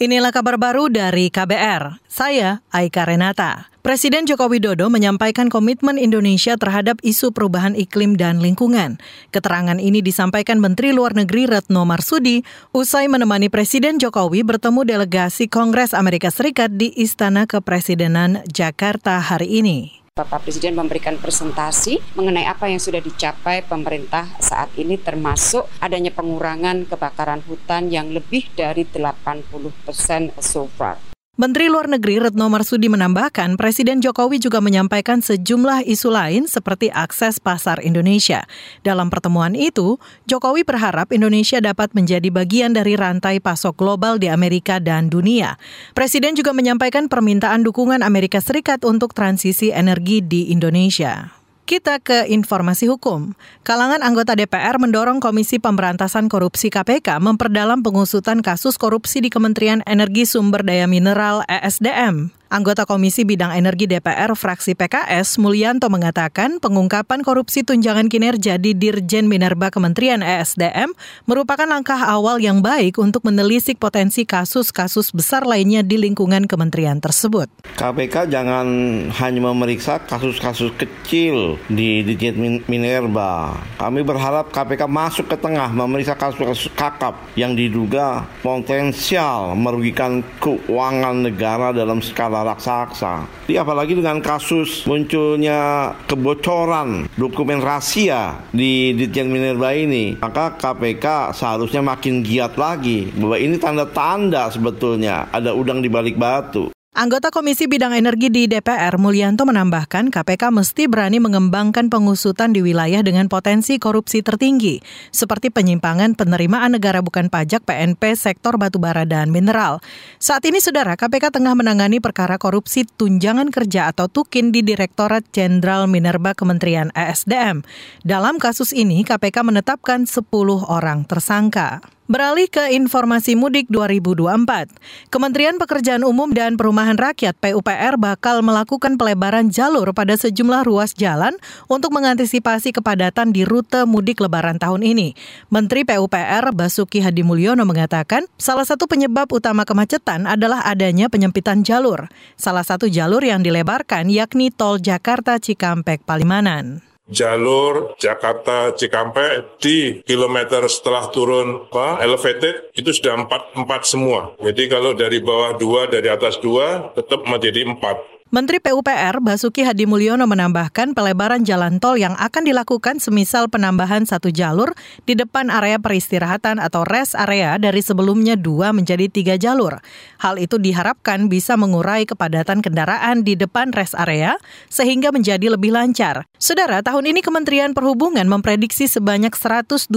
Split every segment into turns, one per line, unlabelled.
Inilah kabar baru dari KBR. Saya Aika Renata. Presiden Joko Widodo menyampaikan komitmen Indonesia terhadap isu perubahan iklim dan lingkungan. Keterangan ini disampaikan Menteri Luar Negeri Retno Marsudi usai menemani Presiden Jokowi bertemu delegasi Kongres Amerika Serikat di Istana Kepresidenan Jakarta hari ini.
Bapak Presiden memberikan presentasi mengenai apa yang sudah dicapai pemerintah saat ini termasuk adanya pengurangan kebakaran hutan yang lebih dari 80 persen so far.
Menteri Luar Negeri Retno Marsudi menambahkan, Presiden Jokowi juga menyampaikan sejumlah isu lain seperti akses pasar Indonesia. Dalam pertemuan itu, Jokowi berharap Indonesia dapat menjadi bagian dari rantai pasok global di Amerika dan dunia. Presiden juga menyampaikan permintaan dukungan Amerika Serikat untuk transisi energi di Indonesia. Kita ke informasi hukum. Kalangan anggota DPR mendorong Komisi Pemberantasan Korupsi KPK memperdalam pengusutan kasus korupsi di Kementerian Energi Sumber Daya Mineral ESDM. Anggota Komisi Bidang Energi DPR fraksi PKS Mulyanto mengatakan pengungkapan korupsi tunjangan kinerja di Dirjen Minerba Kementerian ESDM merupakan langkah awal yang baik untuk menelisik potensi kasus-kasus besar lainnya di lingkungan kementerian tersebut.
KPK jangan hanya memeriksa kasus-kasus kecil di Dirjen Minerba. Kami berharap KPK masuk ke tengah memeriksa kasus-kasus kakap yang diduga potensial merugikan keuangan negara dalam skala raksasa. Jadi apalagi dengan kasus munculnya kebocoran dokumen rahasia di Ditjen Minerba ini, maka KPK seharusnya makin giat lagi bahwa ini tanda-tanda sebetulnya ada udang di balik batu.
Anggota Komisi Bidang Energi di DPR Mulyanto menambahkan KPK mesti berani mengembangkan pengusutan di wilayah dengan potensi korupsi tertinggi, seperti penyimpangan penerimaan negara bukan pajak PNP sektor batubara dan mineral. Saat ini, Saudara, KPK tengah menangani perkara korupsi tunjangan kerja atau TUKIN di Direktorat Jenderal Minerba Kementerian ESDM. Dalam kasus ini, KPK menetapkan 10 orang tersangka. Beralih ke informasi mudik 2024, Kementerian Pekerjaan Umum dan Perumahan Rakyat PUPR bakal melakukan pelebaran jalur pada sejumlah ruas jalan untuk mengantisipasi kepadatan di rute mudik lebaran tahun ini. Menteri PUPR Basuki Hadi Mulyono mengatakan, salah satu penyebab utama kemacetan adalah adanya penyempitan jalur. Salah satu jalur yang dilebarkan yakni tol Jakarta Cikampek Palimanan
jalur Jakarta Cikampek di kilometer setelah turun apa, elevated itu sudah empat empat semua. Jadi kalau dari bawah dua, dari atas dua, tetap menjadi empat.
Menteri PUPR Basuki Hadi Mulyono menambahkan pelebaran jalan tol yang akan dilakukan semisal penambahan satu jalur di depan area peristirahatan atau rest area dari sebelumnya dua menjadi tiga jalur. Hal itu diharapkan bisa mengurai kepadatan kendaraan di depan rest area sehingga menjadi lebih lancar. Saudara, tahun ini Kementerian Perhubungan memprediksi sebanyak 123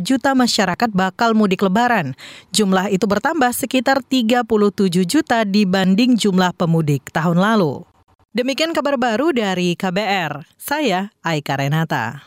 juta masyarakat bakal mudik lebaran. Jumlah itu bertambah sekitar 37 juta dibanding jumlah pemudik tahun lalu lalu. Demikian kabar baru dari KBR. Saya Aika Renata.